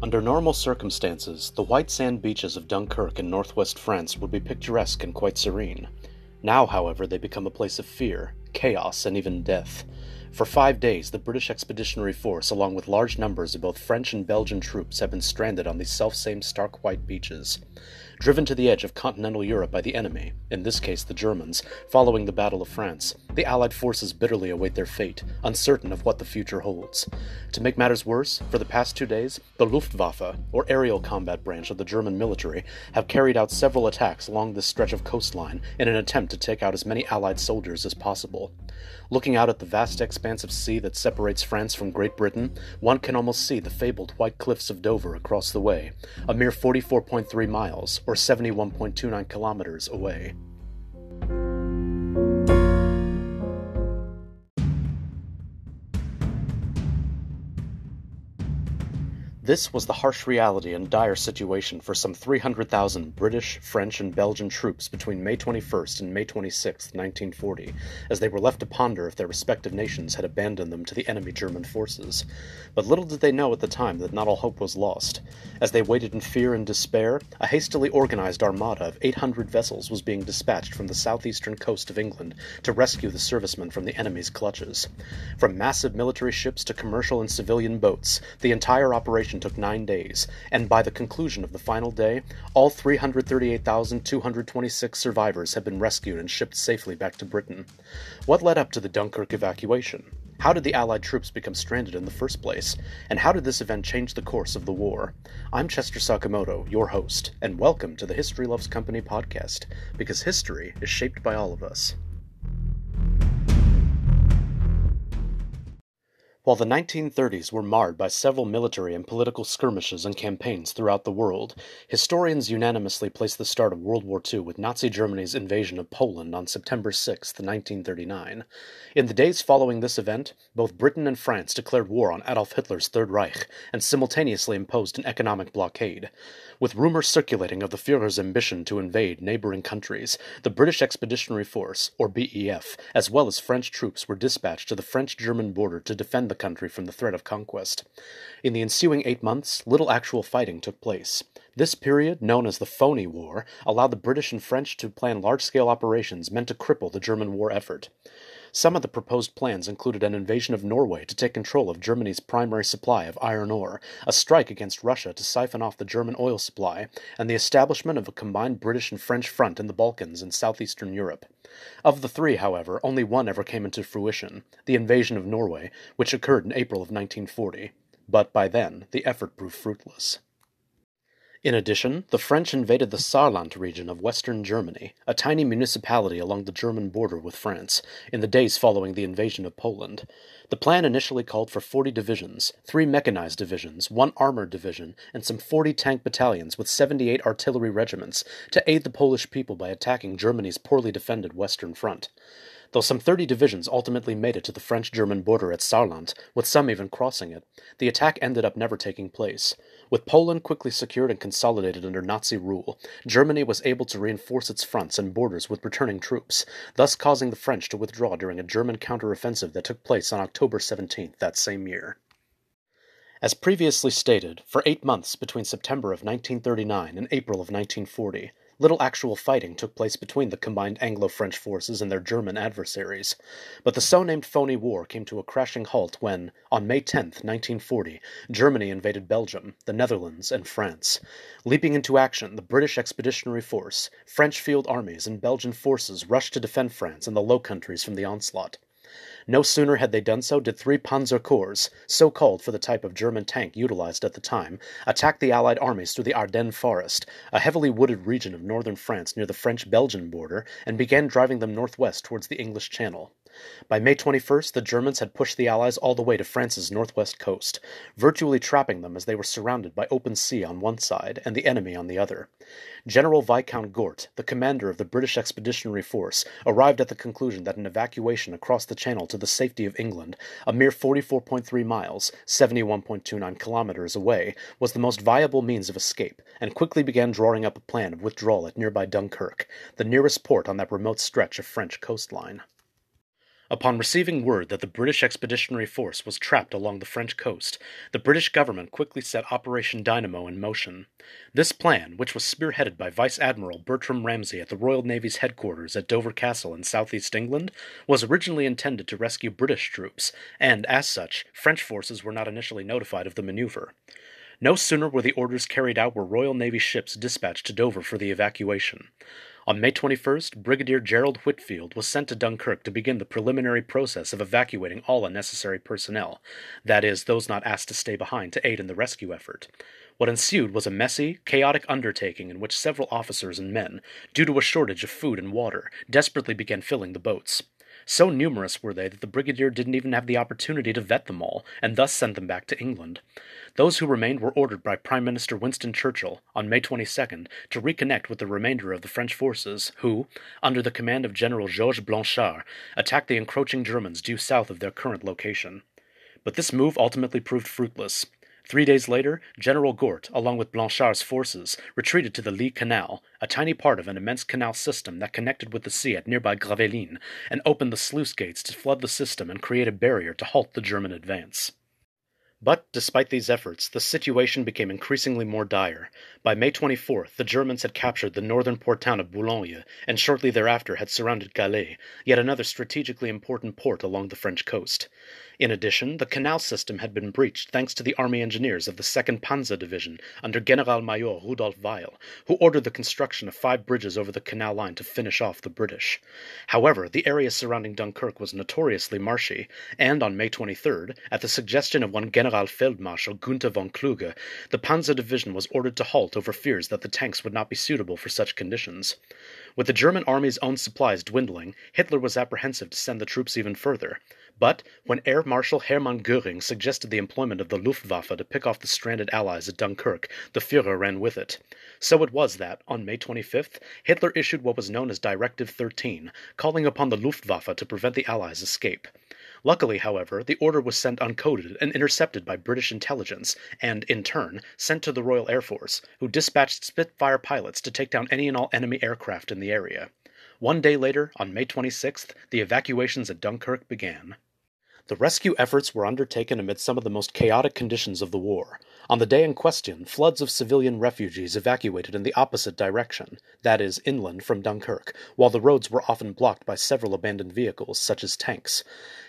Under normal circumstances, the white sand beaches of Dunkirk in northwest France would be picturesque and quite serene. Now, however, they become a place of fear, chaos, and even death. For five days, the British Expeditionary Force, along with large numbers of both French and Belgian troops, have been stranded on these selfsame stark white beaches. Driven to the edge of continental Europe by the enemy, in this case the Germans, following the Battle of France, the Allied forces bitterly await their fate, uncertain of what the future holds. To make matters worse, for the past two days, the Luftwaffe, or aerial combat branch of the German military, have carried out several attacks along this stretch of coastline in an attempt to take out as many Allied soldiers as possible. Looking out at the vast expanse of sea that separates France from Great Britain, one can almost see the fabled white cliffs of Dover across the way, a mere 44.3 miles, or 71.29 kilometers, away. This was the harsh reality and dire situation for some 300,000 British, French, and Belgian troops between May 21st and May 26, 1940, as they were left to ponder if their respective nations had abandoned them to the enemy German forces. But little did they know at the time that not all hope was lost. As they waited in fear and despair, a hastily organized armada of 800 vessels was being dispatched from the southeastern coast of England to rescue the servicemen from the enemy's clutches. From massive military ships to commercial and civilian boats, the entire operation took nine days, and by the conclusion of the final day, all 338,226 survivors had been rescued and shipped safely back to Britain. What led up to the Dunkirk evacuation? How did the Allied troops become stranded in the first place? And how did this event change the course of the war? I'm Chester Sakamoto, your host, and welcome to the History Loves Company podcast, because history is shaped by all of us. While the 1930s were marred by several military and political skirmishes and campaigns throughout the world, historians unanimously place the start of World War II with Nazi Germany's invasion of Poland on September 6, 1939. In the days following this event, both Britain and France declared war on Adolf Hitler's Third Reich and simultaneously imposed an economic blockade. With rumors circulating of the Fuhrer's ambition to invade neighboring countries, the British Expeditionary Force, or BEF, as well as French troops were dispatched to the French German border to defend the country from the threat of conquest. In the ensuing eight months, little actual fighting took place. This period, known as the Phony War, allowed the British and French to plan large scale operations meant to cripple the German war effort. Some of the proposed plans included an invasion of Norway to take control of Germany's primary supply of iron ore, a strike against Russia to siphon off the German oil supply, and the establishment of a combined British and French front in the Balkans and southeastern Europe. Of the three, however, only one ever came into fruition the invasion of Norway, which occurred in April of 1940. But by then, the effort proved fruitless. In addition, the French invaded the Saarland region of western Germany, a tiny municipality along the German border with France, in the days following the invasion of Poland. The plan initially called for 40 divisions, three mechanized divisions, one armored division, and some 40 tank battalions with 78 artillery regiments to aid the Polish people by attacking Germany's poorly defended western front. Though some 30 divisions ultimately made it to the French German border at Saarland, with some even crossing it, the attack ended up never taking place. With Poland quickly secured and consolidated under Nazi rule, Germany was able to reinforce its fronts and borders with returning troops, thus causing the French to withdraw during a German counteroffensive that took place on October 17th that same year. As previously stated, for eight months between September of 1939 and April of 1940, Little actual fighting took place between the combined Anglo French forces and their German adversaries, but the so named Phony War came to a crashing halt when, on May 10, 1940, Germany invaded Belgium, the Netherlands, and France. Leaping into action, the British Expeditionary Force, French field armies, and Belgian forces rushed to defend France and the Low Countries from the onslaught. No sooner had they done so did three Panzer Corps, so called for the type of German tank utilized at the time, attack the Allied armies through the Ardennes Forest, a heavily wooded region of northern France near the French Belgian border, and began driving them northwest towards the English Channel. By May 21st, the Germans had pushed the Allies all the way to France's northwest coast, virtually trapping them as they were surrounded by open sea on one side and the enemy on the other. General Viscount Gort, the commander of the British Expeditionary Force, arrived at the conclusion that an evacuation across the Channel to the safety of England, a mere 44.3 miles (71.29 kilometers) away, was the most viable means of escape, and quickly began drawing up a plan of withdrawal at nearby Dunkirk, the nearest port on that remote stretch of French coastline. Upon receiving word that the British Expeditionary Force was trapped along the French coast, the British government quickly set Operation Dynamo in motion. This plan, which was spearheaded by Vice Admiral Bertram Ramsay at the Royal Navy's headquarters at Dover Castle in southeast England, was originally intended to rescue British troops, and, as such, French forces were not initially notified of the maneuver. No sooner were the orders carried out were Royal Navy ships dispatched to Dover for the evacuation. On May 21st, Brigadier Gerald Whitfield was sent to Dunkirk to begin the preliminary process of evacuating all unnecessary personnel, that is, those not asked to stay behind to aid in the rescue effort. What ensued was a messy, chaotic undertaking in which several officers and men, due to a shortage of food and water, desperately began filling the boats. So numerous were they that the brigadier didn't even have the opportunity to vet them all, and thus send them back to England. Those who remained were ordered by Prime Minister Winston Churchill, on May 22nd, to reconnect with the remainder of the French forces, who, under the command of General Georges Blanchard, attacked the encroaching Germans due south of their current location. But this move ultimately proved fruitless. Three days later, General Gort, along with Blanchard's forces, retreated to the Lys Canal, a tiny part of an immense canal system that connected with the sea at nearby Gravelines, and opened the sluice gates to flood the system and create a barrier to halt the German advance. But, despite these efforts, the situation became increasingly more dire. By May 24th, the Germans had captured the northern port town of Boulogne, and shortly thereafter had surrounded Calais, yet another strategically important port along the French coast. In addition, the canal system had been breached thanks to the army engineers of the 2nd Panzer Division under General Major Rudolf Weil, who ordered the construction of five bridges over the canal line to finish off the British. However, the area surrounding Dunkirk was notoriously marshy, and on May 23rd, at the suggestion of one General Feldmarschall Gunther von Kluge, the Panzer Division was ordered to halt over fears that the tanks would not be suitable for such conditions. With the German army's own supplies dwindling, Hitler was apprehensive to send the troops even further. But when Air Marshal Hermann Göring suggested the employment of the Luftwaffe to pick off the stranded Allies at Dunkirk, the Führer ran with it. So it was that, on May 25th, Hitler issued what was known as Directive 13, calling upon the Luftwaffe to prevent the Allies' escape. Luckily, however, the order was sent uncoded and intercepted by British intelligence, and, in turn, sent to the Royal Air Force, who dispatched Spitfire pilots to take down any and all enemy aircraft in the area. One day later, on May 26th, the evacuations at Dunkirk began. The rescue efforts were undertaken amid some of the most chaotic conditions of the war. On the day in question, floods of civilian refugees evacuated in the opposite direction, that is, inland from Dunkirk, while the roads were often blocked by several abandoned vehicles, such as tanks.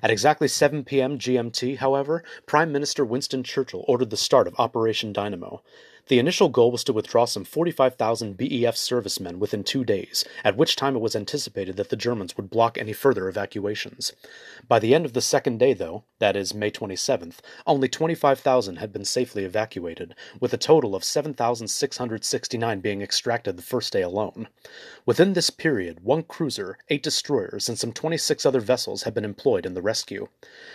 At exactly 7 p.m. GMT, however, Prime Minister Winston Churchill ordered the start of Operation Dynamo. The initial goal was to withdraw some 45,000 BEF servicemen within two days, at which time it was anticipated that the Germans would block any further evacuations. By the end of the second day, though, that is, May 27th, only 25,000 had been safely evacuated, with a total of 7,669 being extracted the first day alone. Within this period, one cruiser, eight destroyers, and some 26 other vessels had been employed in the rescue.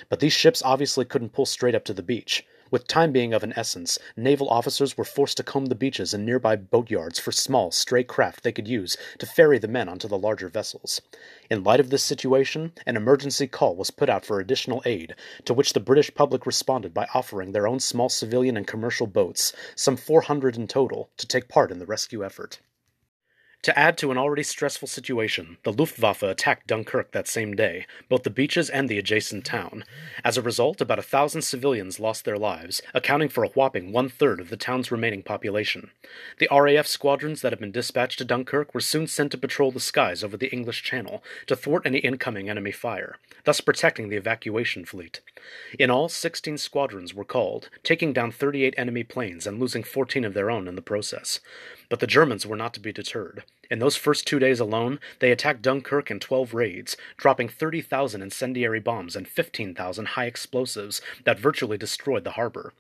But these ships obviously couldn't pull straight up to the beach. With time being of an essence, naval officers were forced to comb the beaches and nearby boatyards for small, stray craft they could use to ferry the men onto the larger vessels. In light of this situation, an emergency call was put out for additional aid, to which the British public responded by offering their own small civilian and commercial boats, some 400 in total, to take part in the rescue effort. To add to an already stressful situation, the Luftwaffe attacked Dunkirk that same day, both the beaches and the adjacent town. As a result, about a thousand civilians lost their lives, accounting for a whopping one third of the town's remaining population. The RAF squadrons that had been dispatched to Dunkirk were soon sent to patrol the skies over the English Channel to thwart any incoming enemy fire, thus protecting the evacuation fleet. In all, 16 squadrons were called, taking down 38 enemy planes and losing 14 of their own in the process. But the Germans were not to be deterred. In those first two days alone, they attacked Dunkirk in 12 raids, dropping 30,000 incendiary bombs and 15,000 high explosives that virtually destroyed the harbor.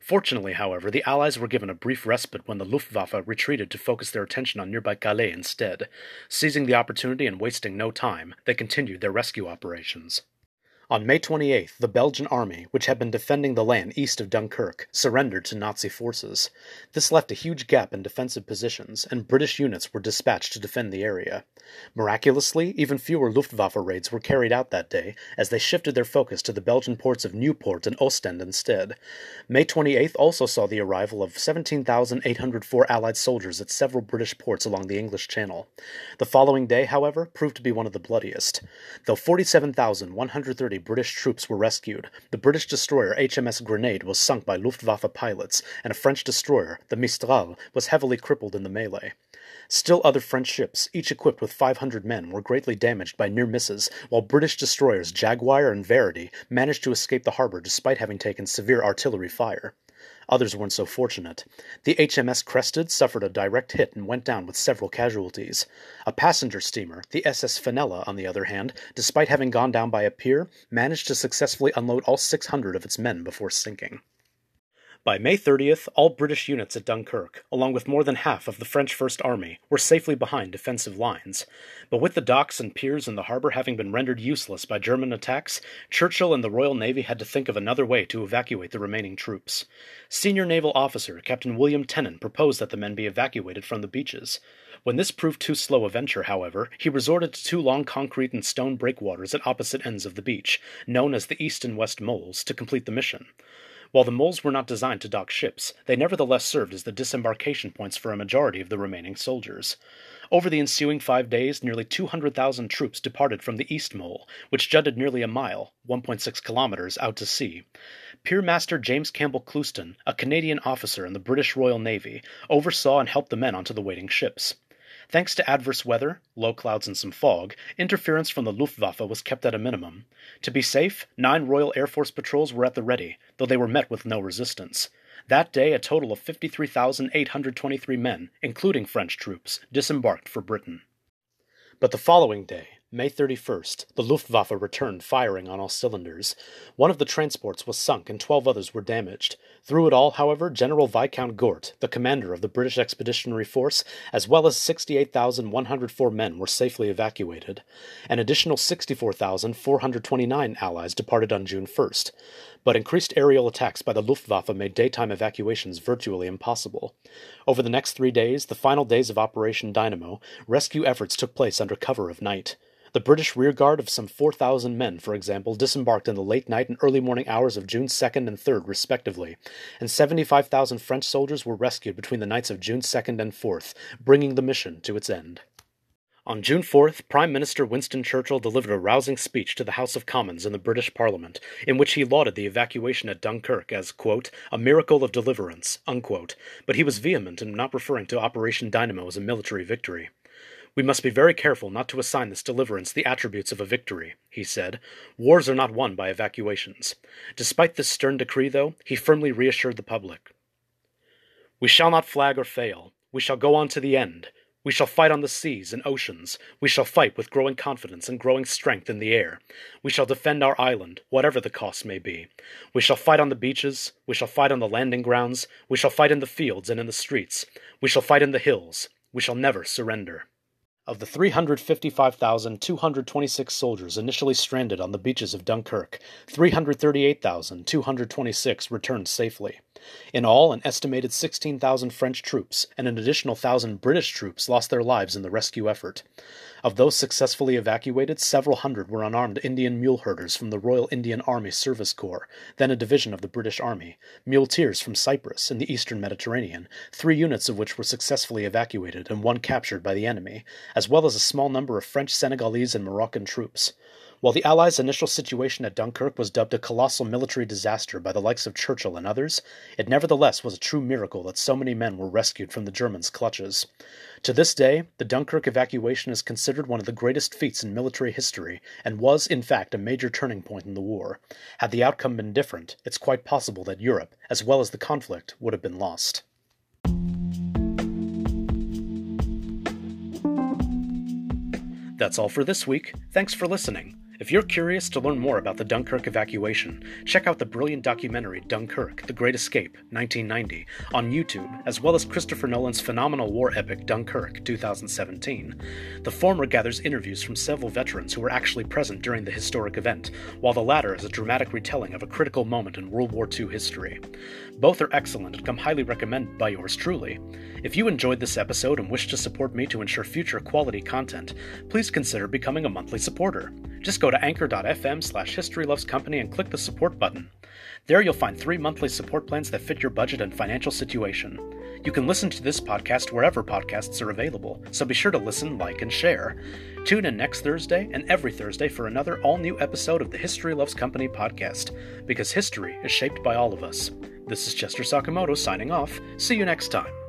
Fortunately, however, the Allies were given a brief respite when the Luftwaffe retreated to focus their attention on nearby Calais instead. Seizing the opportunity and wasting no time, they continued their rescue operations. On May 28th, the Belgian army, which had been defending the land east of Dunkirk, surrendered to Nazi forces. This left a huge gap in defensive positions, and British units were dispatched to defend the area. Miraculously, even fewer Luftwaffe raids were carried out that day, as they shifted their focus to the Belgian ports of Nieuport and Ostend instead. May 28th also saw the arrival of 17,804 Allied soldiers at several British ports along the English Channel. The following day, however, proved to be one of the bloodiest. Though 47,130 British troops were rescued. The British destroyer HMS Grenade was sunk by Luftwaffe pilots, and a French destroyer, the Mistral, was heavily crippled in the melee. Still other French ships, each equipped with 500 men, were greatly damaged by near misses, while British destroyers Jaguar and Verity managed to escape the harbor despite having taken severe artillery fire. Others weren't so fortunate. The HMS Crested suffered a direct hit and went down with several casualties. A passenger steamer, the SS Fenella, on the other hand, despite having gone down by a pier, managed to successfully unload all 600 of its men before sinking. By May 30th, all British units at Dunkirk, along with more than half of the French First Army, were safely behind defensive lines. But with the docks and piers in the harbor having been rendered useless by German attacks, Churchill and the Royal Navy had to think of another way to evacuate the remaining troops. Senior naval officer Captain William Tennant proposed that the men be evacuated from the beaches. When this proved too slow a venture, however, he resorted to two long concrete and stone breakwaters at opposite ends of the beach, known as the East and West Moles, to complete the mission. While the moles were not designed to dock ships, they nevertheless served as the disembarkation points for a majority of the remaining soldiers. Over the ensuing five days, nearly 200,000 troops departed from the East Mole, which jutted nearly a mile, 1.6 kilometers, out to sea. Pier Master James Campbell Clouston, a Canadian officer in the British Royal Navy, oversaw and helped the men onto the waiting ships. Thanks to adverse weather, low clouds, and some fog, interference from the Luftwaffe was kept at a minimum. To be safe, nine Royal Air Force patrols were at the ready, though they were met with no resistance. That day, a total of 53,823 men, including French troops, disembarked for Britain. But the following day, May 31st, the Luftwaffe returned firing on all cylinders. One of the transports was sunk and 12 others were damaged. Through it all, however, General Viscount Gort, the commander of the British Expeditionary Force, as well as 68,104 men were safely evacuated. An additional 64,429 Allies departed on June 1st. But increased aerial attacks by the Luftwaffe made daytime evacuations virtually impossible. Over the next three days, the final days of Operation Dynamo, rescue efforts took place under cover of night. The British rearguard of some 4,000 men, for example, disembarked in the late night and early morning hours of June 2nd and 3rd, respectively, and 75,000 French soldiers were rescued between the nights of June 2nd and 4th, bringing the mission to its end. On June 4th, Prime Minister Winston Churchill delivered a rousing speech to the House of Commons in the British Parliament, in which he lauded the evacuation at Dunkirk as, quote, a miracle of deliverance, unquote, but he was vehement in not referring to Operation Dynamo as a military victory. We must be very careful not to assign this deliverance the attributes of a victory, he said. Wars are not won by evacuations. Despite this stern decree, though, he firmly reassured the public. We shall not flag or fail. We shall go on to the end. We shall fight on the seas and oceans. We shall fight with growing confidence and growing strength in the air. We shall defend our island, whatever the cost may be. We shall fight on the beaches. We shall fight on the landing grounds. We shall fight in the fields and in the streets. We shall fight in the hills. We shall never surrender. Of the 355,226 soldiers initially stranded on the beaches of Dunkirk, 338,226 returned safely. In all, an estimated 16,000 French troops and an additional thousand British troops lost their lives in the rescue effort. Of those successfully evacuated, several hundred were unarmed Indian mule herders from the Royal Indian Army Service Corps, then a division of the British Army, muleteers from Cyprus in the eastern Mediterranean, three units of which were successfully evacuated and one captured by the enemy, as well as a small number of French, Senegalese, and Moroccan troops. While the Allies' initial situation at Dunkirk was dubbed a colossal military disaster by the likes of Churchill and others, it nevertheless was a true miracle that so many men were rescued from the Germans' clutches. To this day, the Dunkirk evacuation is considered one of the greatest feats in military history, and was, in fact, a major turning point in the war. Had the outcome been different, it's quite possible that Europe, as well as the conflict, would have been lost. That's all for this week. Thanks for listening. If you're curious to learn more about the Dunkirk evacuation, check out the brilliant documentary Dunkirk The Great Escape 1990 on YouTube, as well as Christopher Nolan's phenomenal war epic Dunkirk 2017. The former gathers interviews from several veterans who were actually present during the historic event, while the latter is a dramatic retelling of a critical moment in World War II history. Both are excellent and come highly recommended by yours truly. If you enjoyed this episode and wish to support me to ensure future quality content, please consider becoming a monthly supporter. Just go to anchor.fm slash historylovescompany and click the support button. There you'll find three monthly support plans that fit your budget and financial situation. You can listen to this podcast wherever podcasts are available, so be sure to listen, like, and share. Tune in next Thursday and every Thursday for another all new episode of the History Loves Company podcast, because history is shaped by all of us. This is Chester Sakamoto signing off. See you next time.